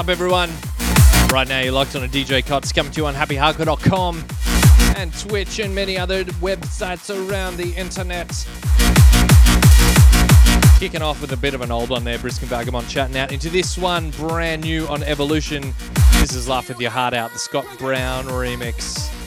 Up, everyone? Right now, you're locked on a DJ Cotts coming to you on happyhardcore.com and Twitch and many other websites around the internet. Kicking off with a bit of an old one there, Brisk & Vagabond chatting out into this one, brand new on Evolution. This is Laugh With Your Heart Out, the Scott Brown remix.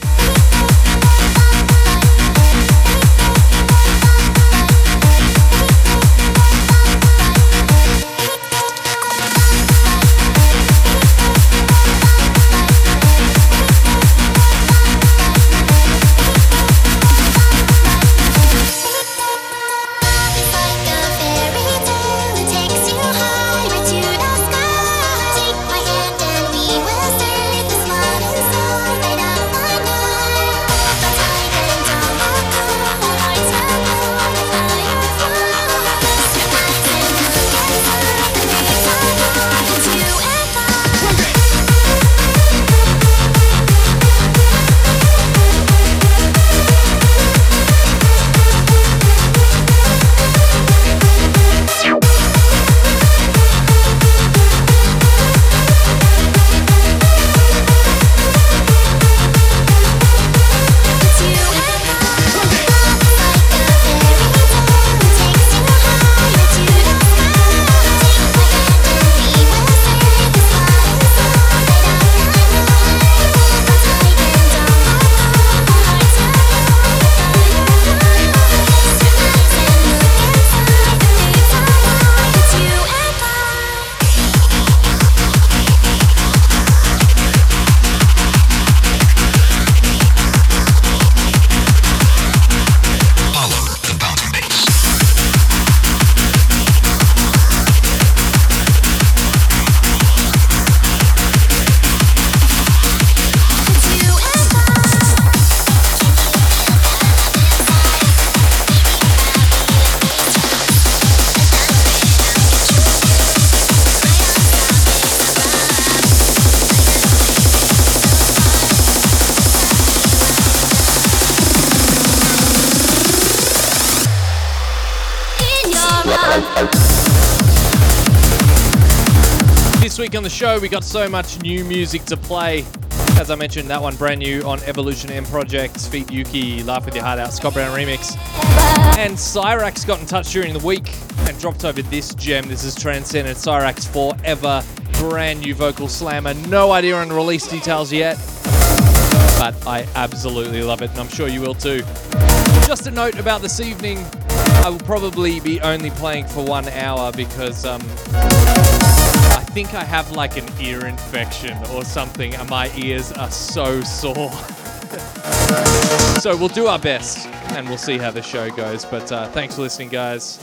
Show, we got so much new music to play. As I mentioned, that one brand new on Evolution M Project, Feet Yuki, Laugh With Your Heart Out, Scott Brown remix. And Cyrax got in touch during the week and dropped over this gem. This is Transcendent Cyrax Forever, brand new vocal slammer. No idea on release details yet, but I absolutely love it, and I'm sure you will too. Just a note about this evening, I will probably be only playing for one hour because um, think I have like an ear infection or something, and my ears are so sore. so we'll do our best, and we'll see how the show goes. But uh, thanks for listening, guys.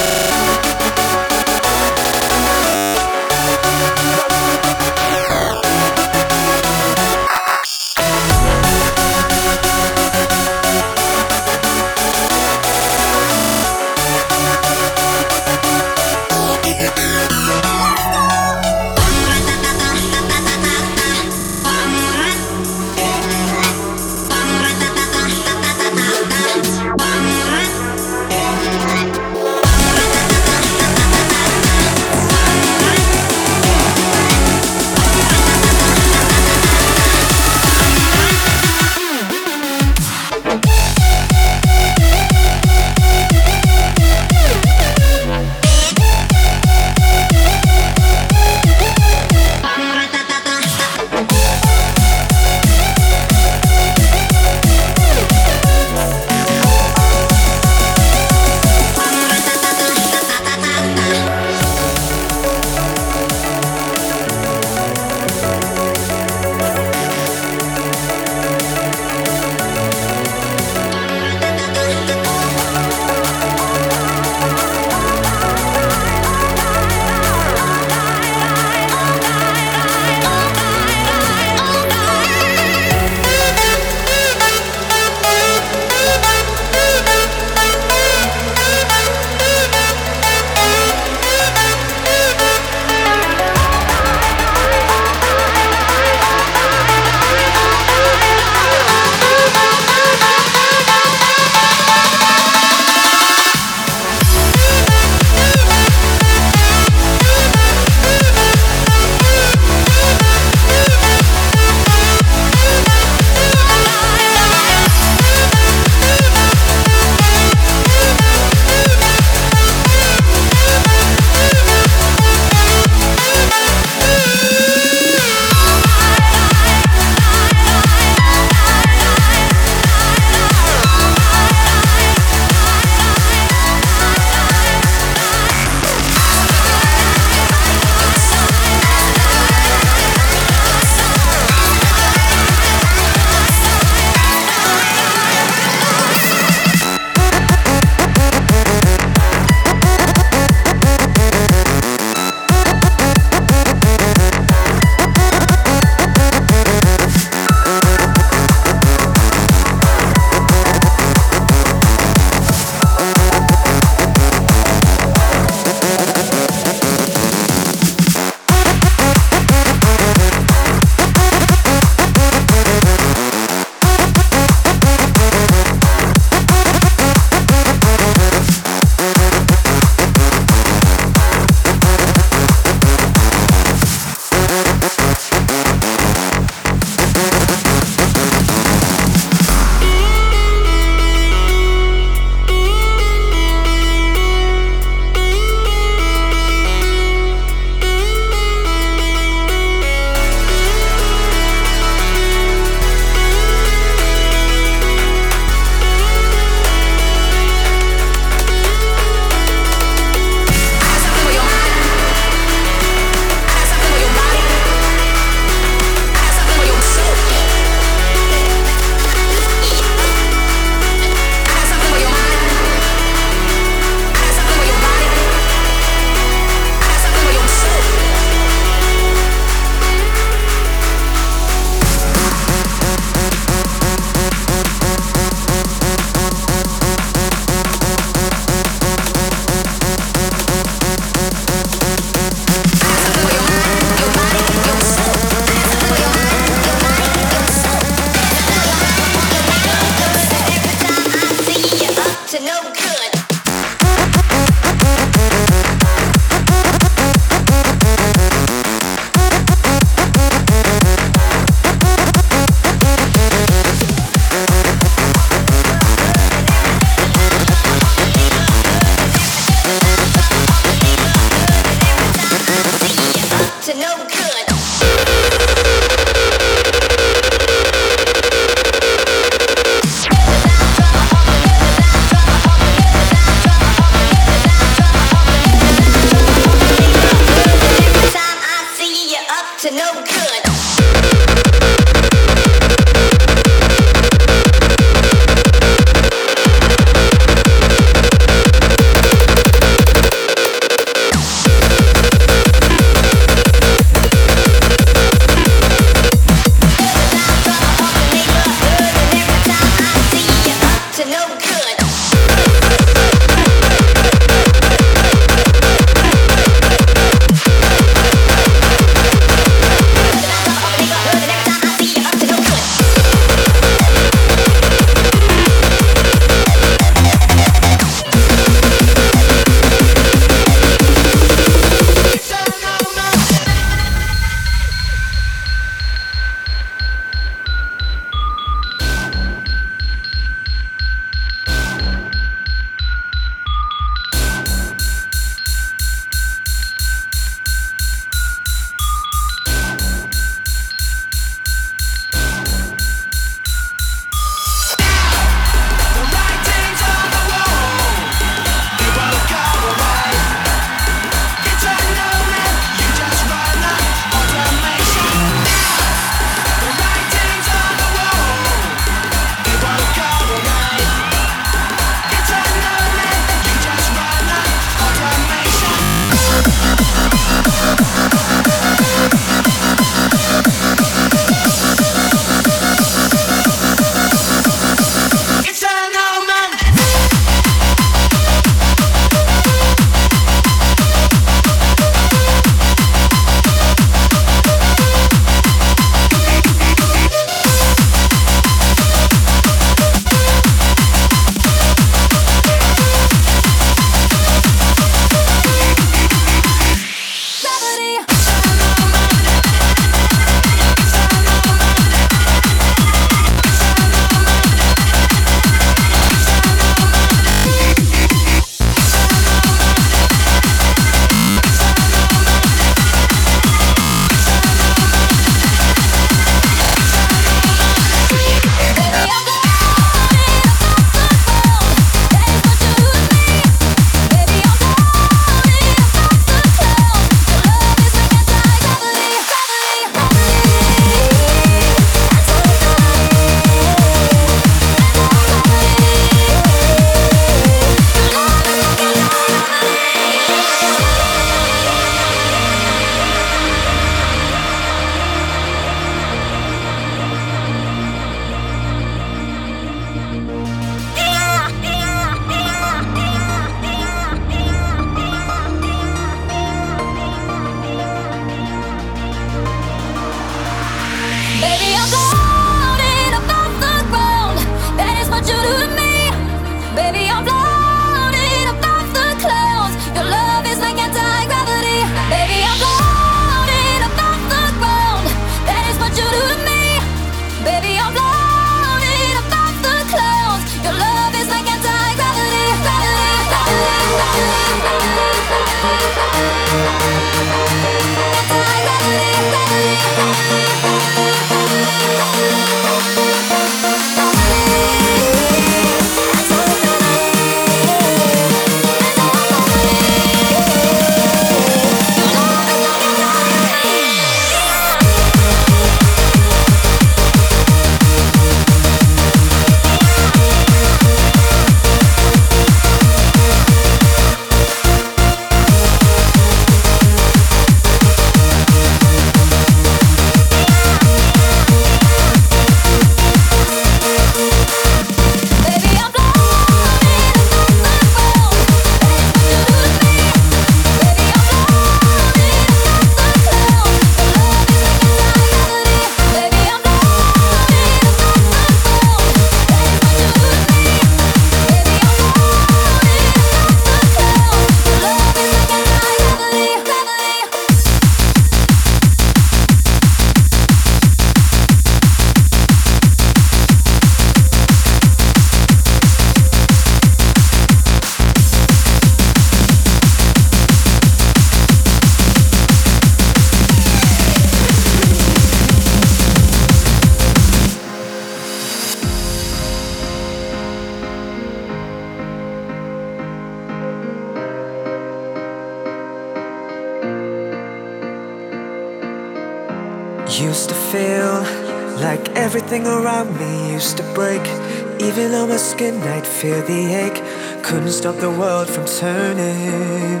Stop the world from turning.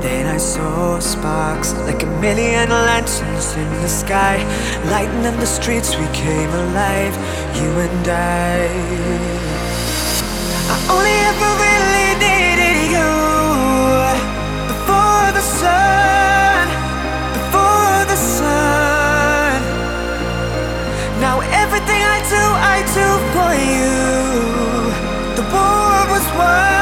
Then I saw sparks like a million lanterns in the sky, lighting up the streets. We came alive, you and I. I only ever really needed you before the sun, before the sun. Now everything I do, I do for you. The war was won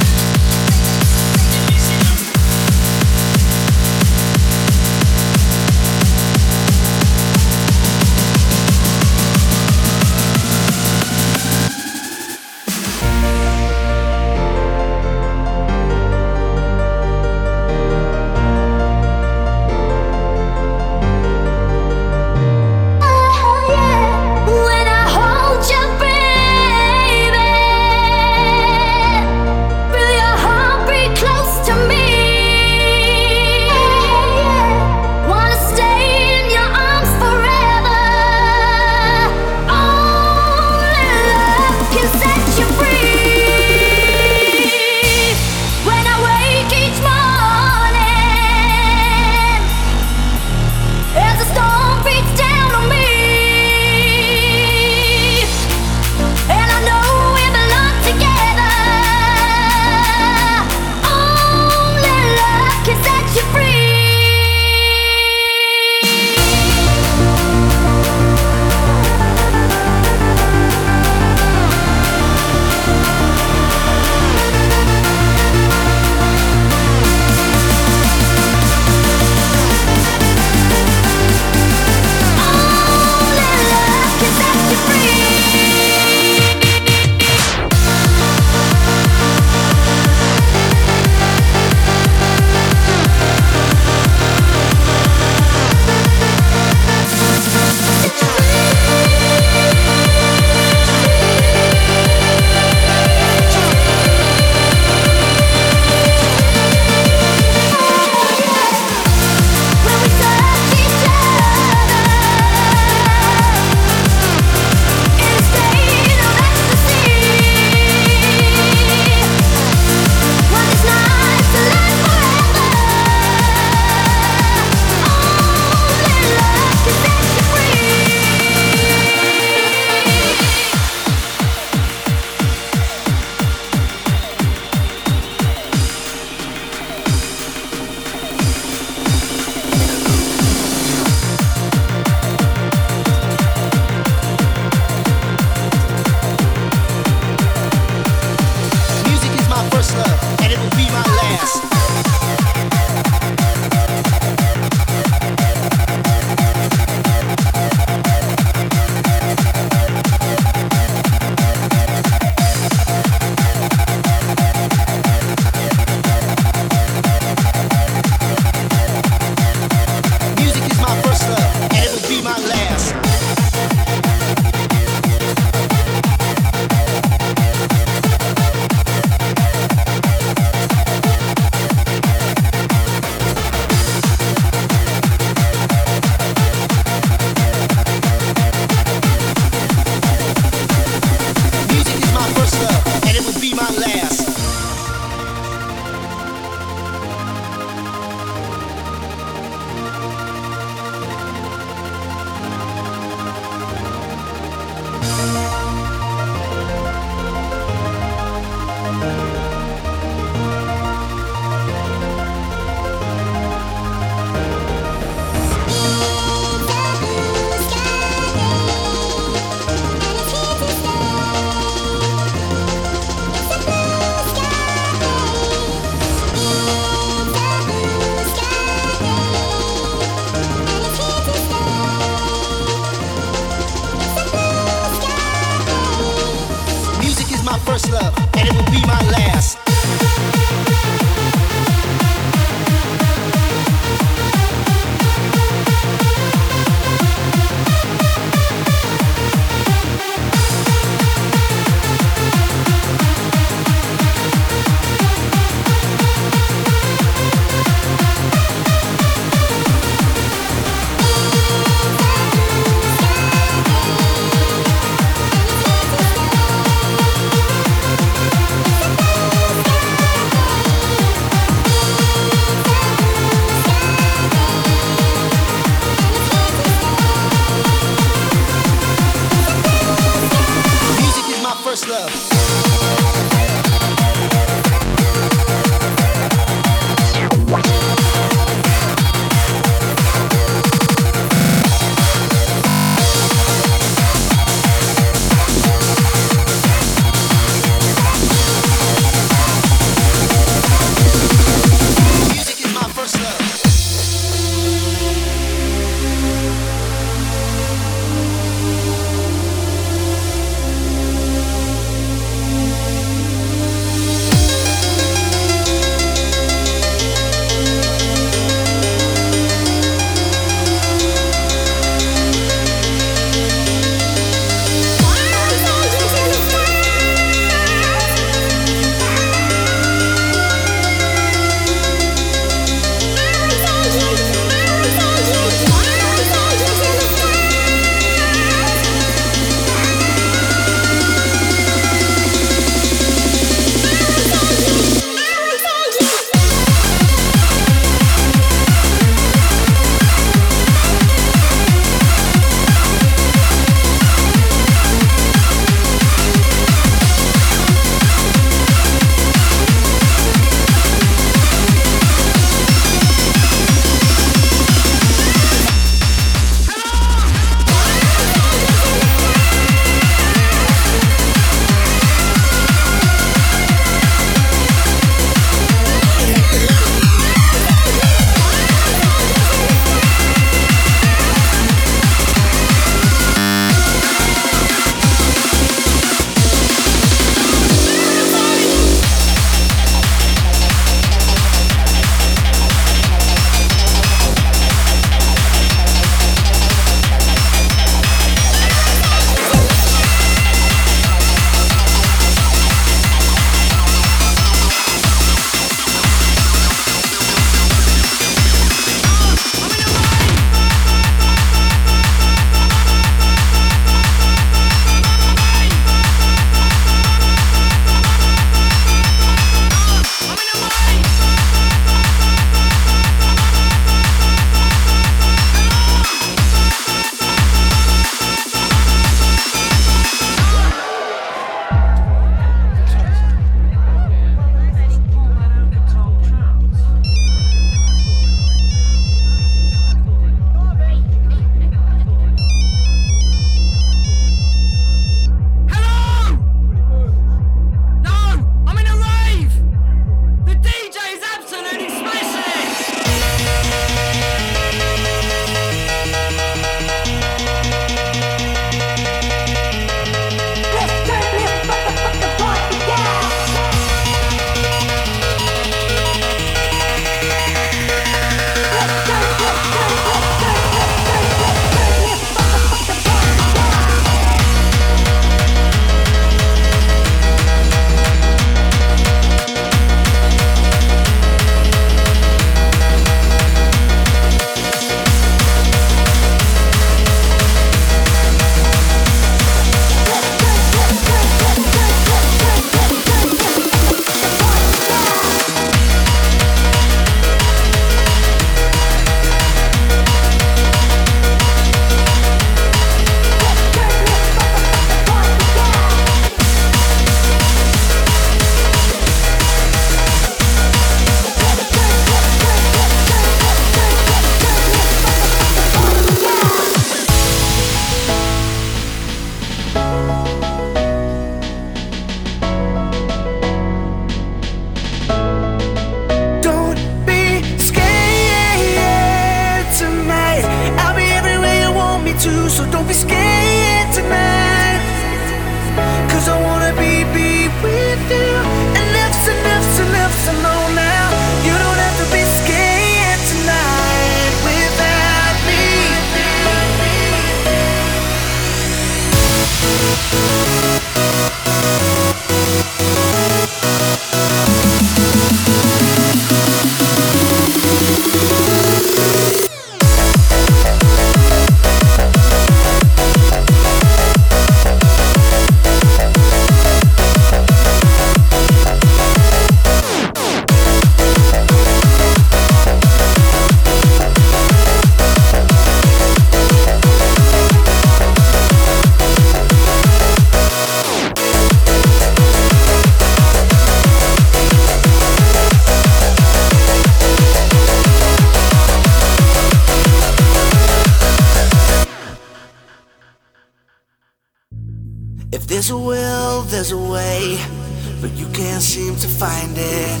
find it.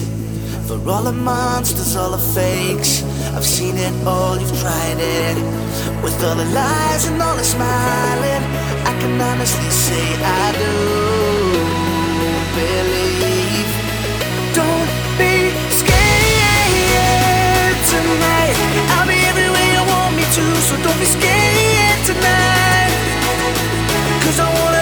For all the monsters, all the fakes, I've seen it all, you've tried it. With all the lies and all the smiling, I can honestly say I do believe. Don't be scared tonight. I'll be everywhere you want me to, so don't be scared tonight. Cause I wanna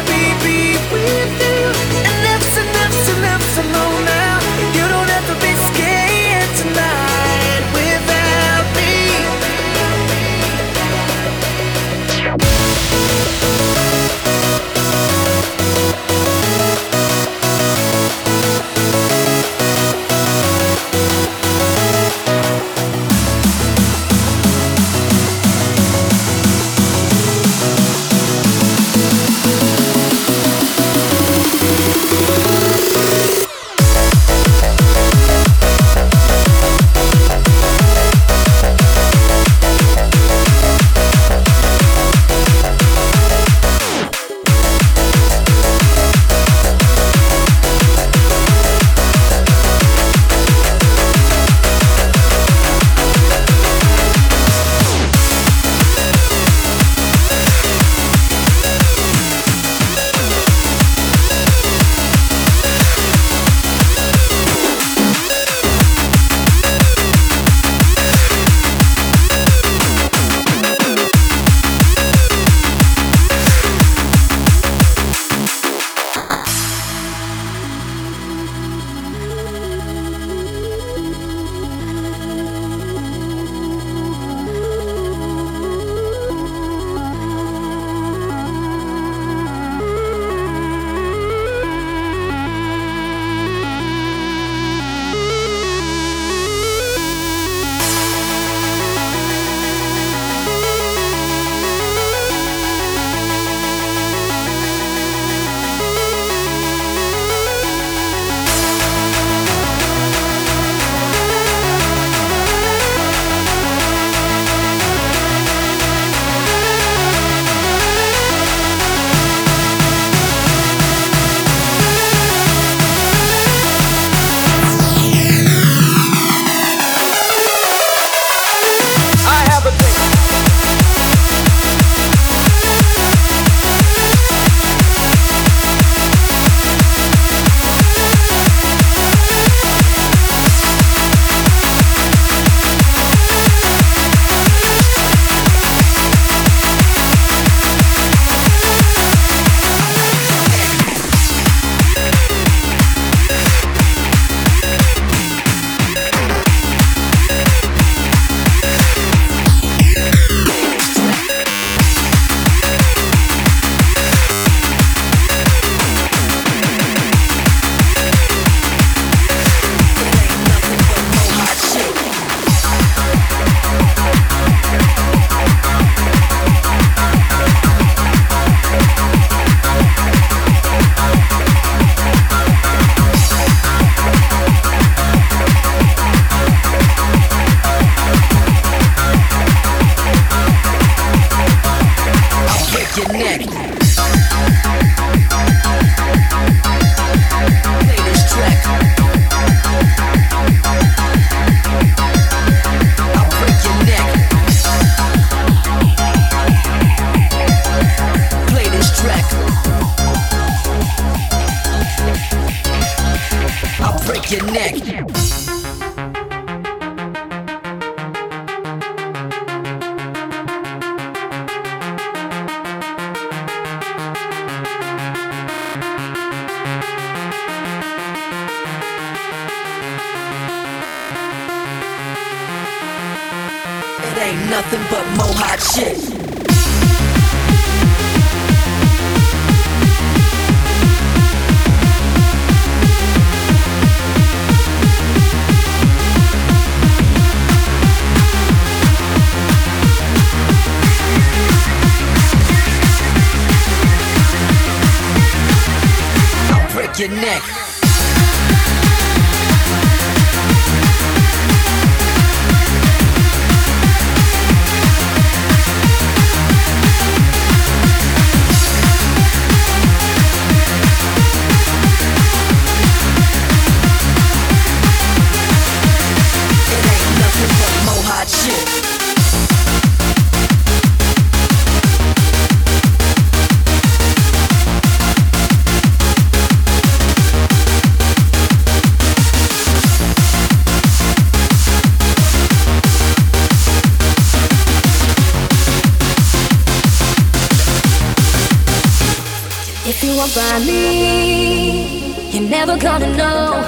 find me, you're never gonna know.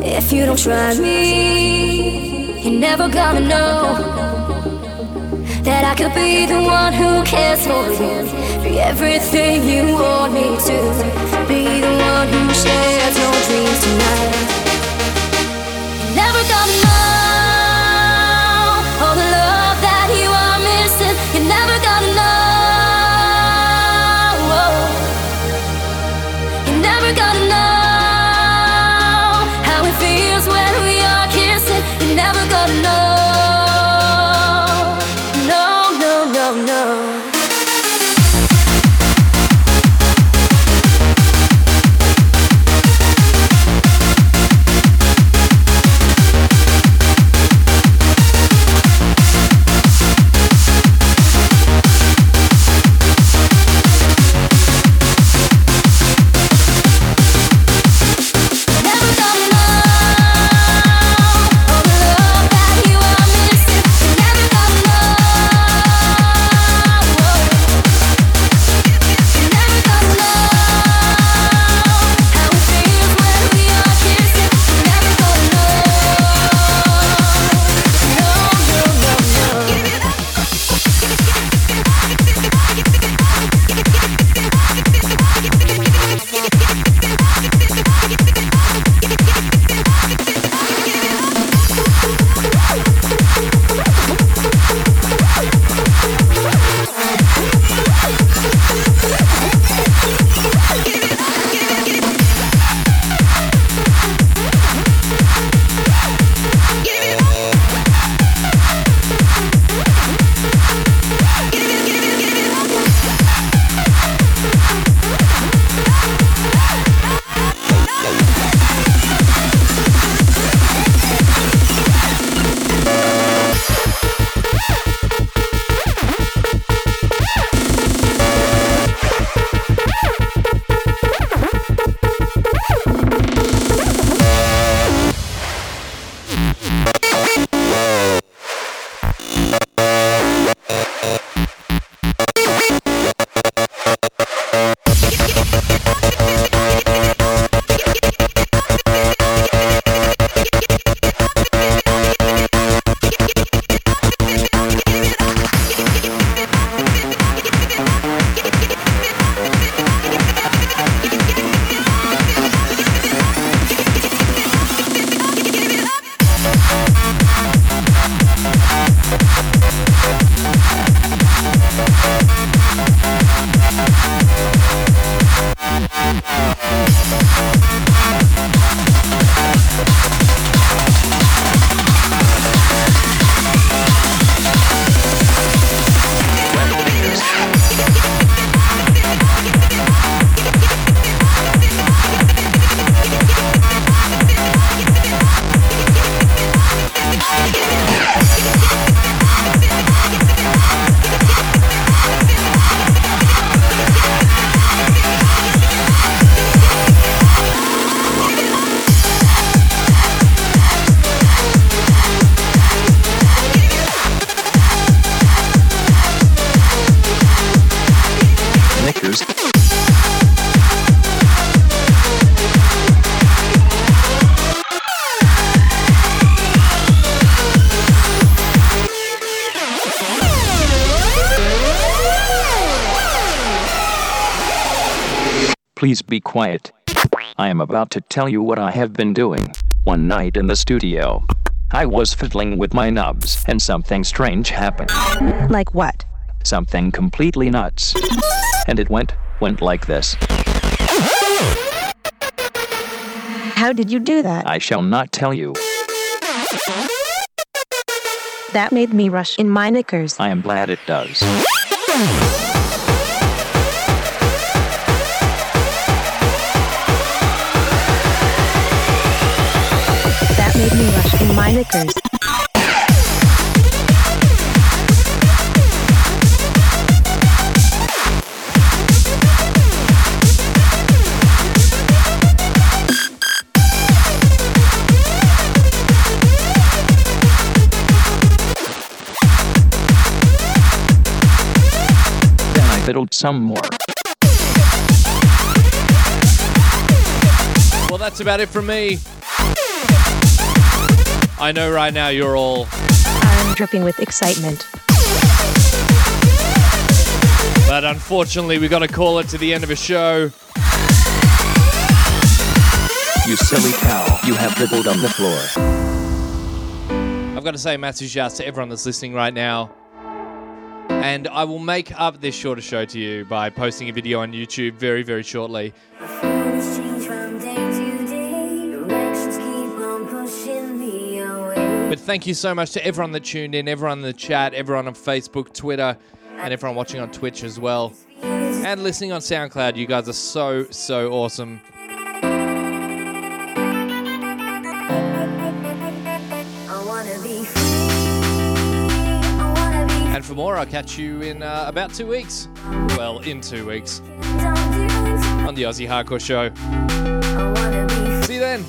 If you don't try me, you're never gonna know that I could be the one who cares for you. Be everything you want me to. Be the one who shares your dreams tonight. Please be quiet. I am about to tell you what I have been doing. One night in the studio, I was fiddling with my knobs and something strange happened. Like what? Something completely nuts. And it went, went like this. How did you do that? I shall not tell you. That made me rush in my knickers. I am glad it does. In my knickers. Then I fiddled some more. Well, that's about it from me. I know right now you're all, I'm dripping with excitement. but unfortunately, we got to call it to the end of a show. You silly cow. You have dribbled on the floor. I've got to say massive shouts to everyone that's listening right now. And I will make up this shorter show to you by posting a video on YouTube very, very shortly. But thank you so much to everyone that tuned in, everyone in the chat, everyone on Facebook, Twitter, and everyone watching on Twitch as well. And listening on SoundCloud. You guys are so, so awesome. And for more, I'll catch you in uh, about two weeks. Well, in two weeks. On the Aussie Hardcore Show. See you then.